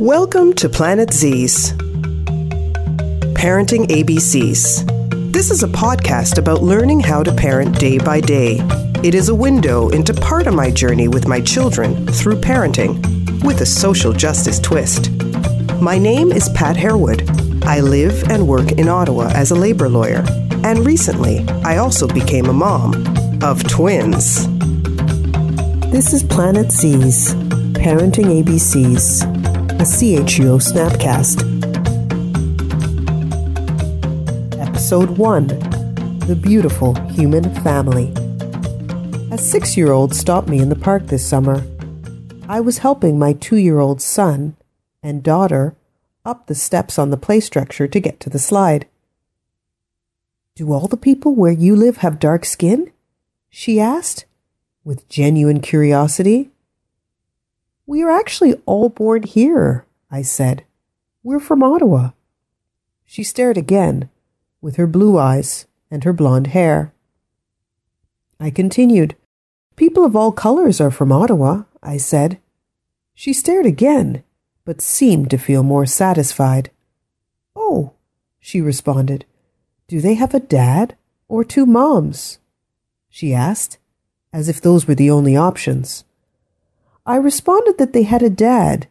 Welcome to Planet Z's Parenting ABCs. This is a podcast about learning how to parent day by day. It is a window into part of my journey with my children through parenting with a social justice twist. My name is Pat Harewood. I live and work in Ottawa as a labor lawyer, and recently I also became a mom of twins. This is Planet Z's Parenting ABCs, a CHUO Snapcast. Episode 1 The Beautiful Human Family. A six year old stopped me in the park this summer. I was helping my two year old son and daughter up the steps on the play structure to get to the slide. Do all the people where you live have dark skin? She asked, with genuine curiosity. We are actually all born here, I said. We're from Ottawa. She stared again, with her blue eyes and her blonde hair. I continued. People of all colors are from Ottawa, I said. She stared again, but seemed to feel more satisfied. Oh, she responded. Do they have a dad or two moms? She asked, as if those were the only options. I responded that they had a dad,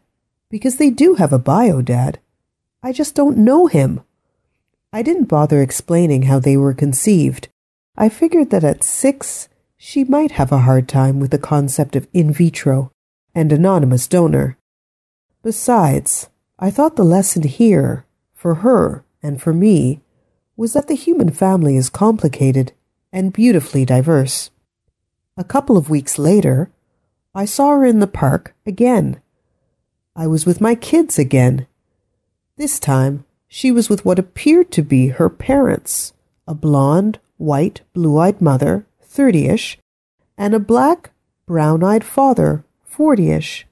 because they do have a bio dad. I just don't know him. I didn't bother explaining how they were conceived. I figured that at six, she might have a hard time with the concept of in vitro and anonymous donor. Besides, I thought the lesson here, for her and for me, was that the human family is complicated and beautifully diverse. A couple of weeks later, I saw her in the park again. I was with my kids again. This time, she was with what appeared to be her parents a blonde, white, blue eyed mother, 30 ish, and a black, brown eyed father, 40 ish,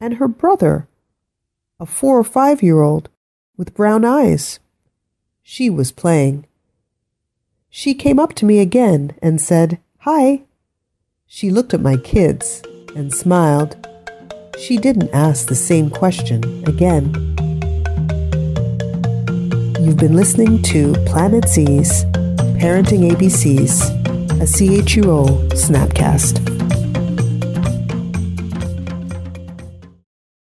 and her brother, a four or five year old, with brown eyes. She was playing. She came up to me again and said, Hi. She looked at my kids and smiled. She didn't ask the same question again. You've been listening to Planet Z's Parenting ABCs, a CHUO Snapcast.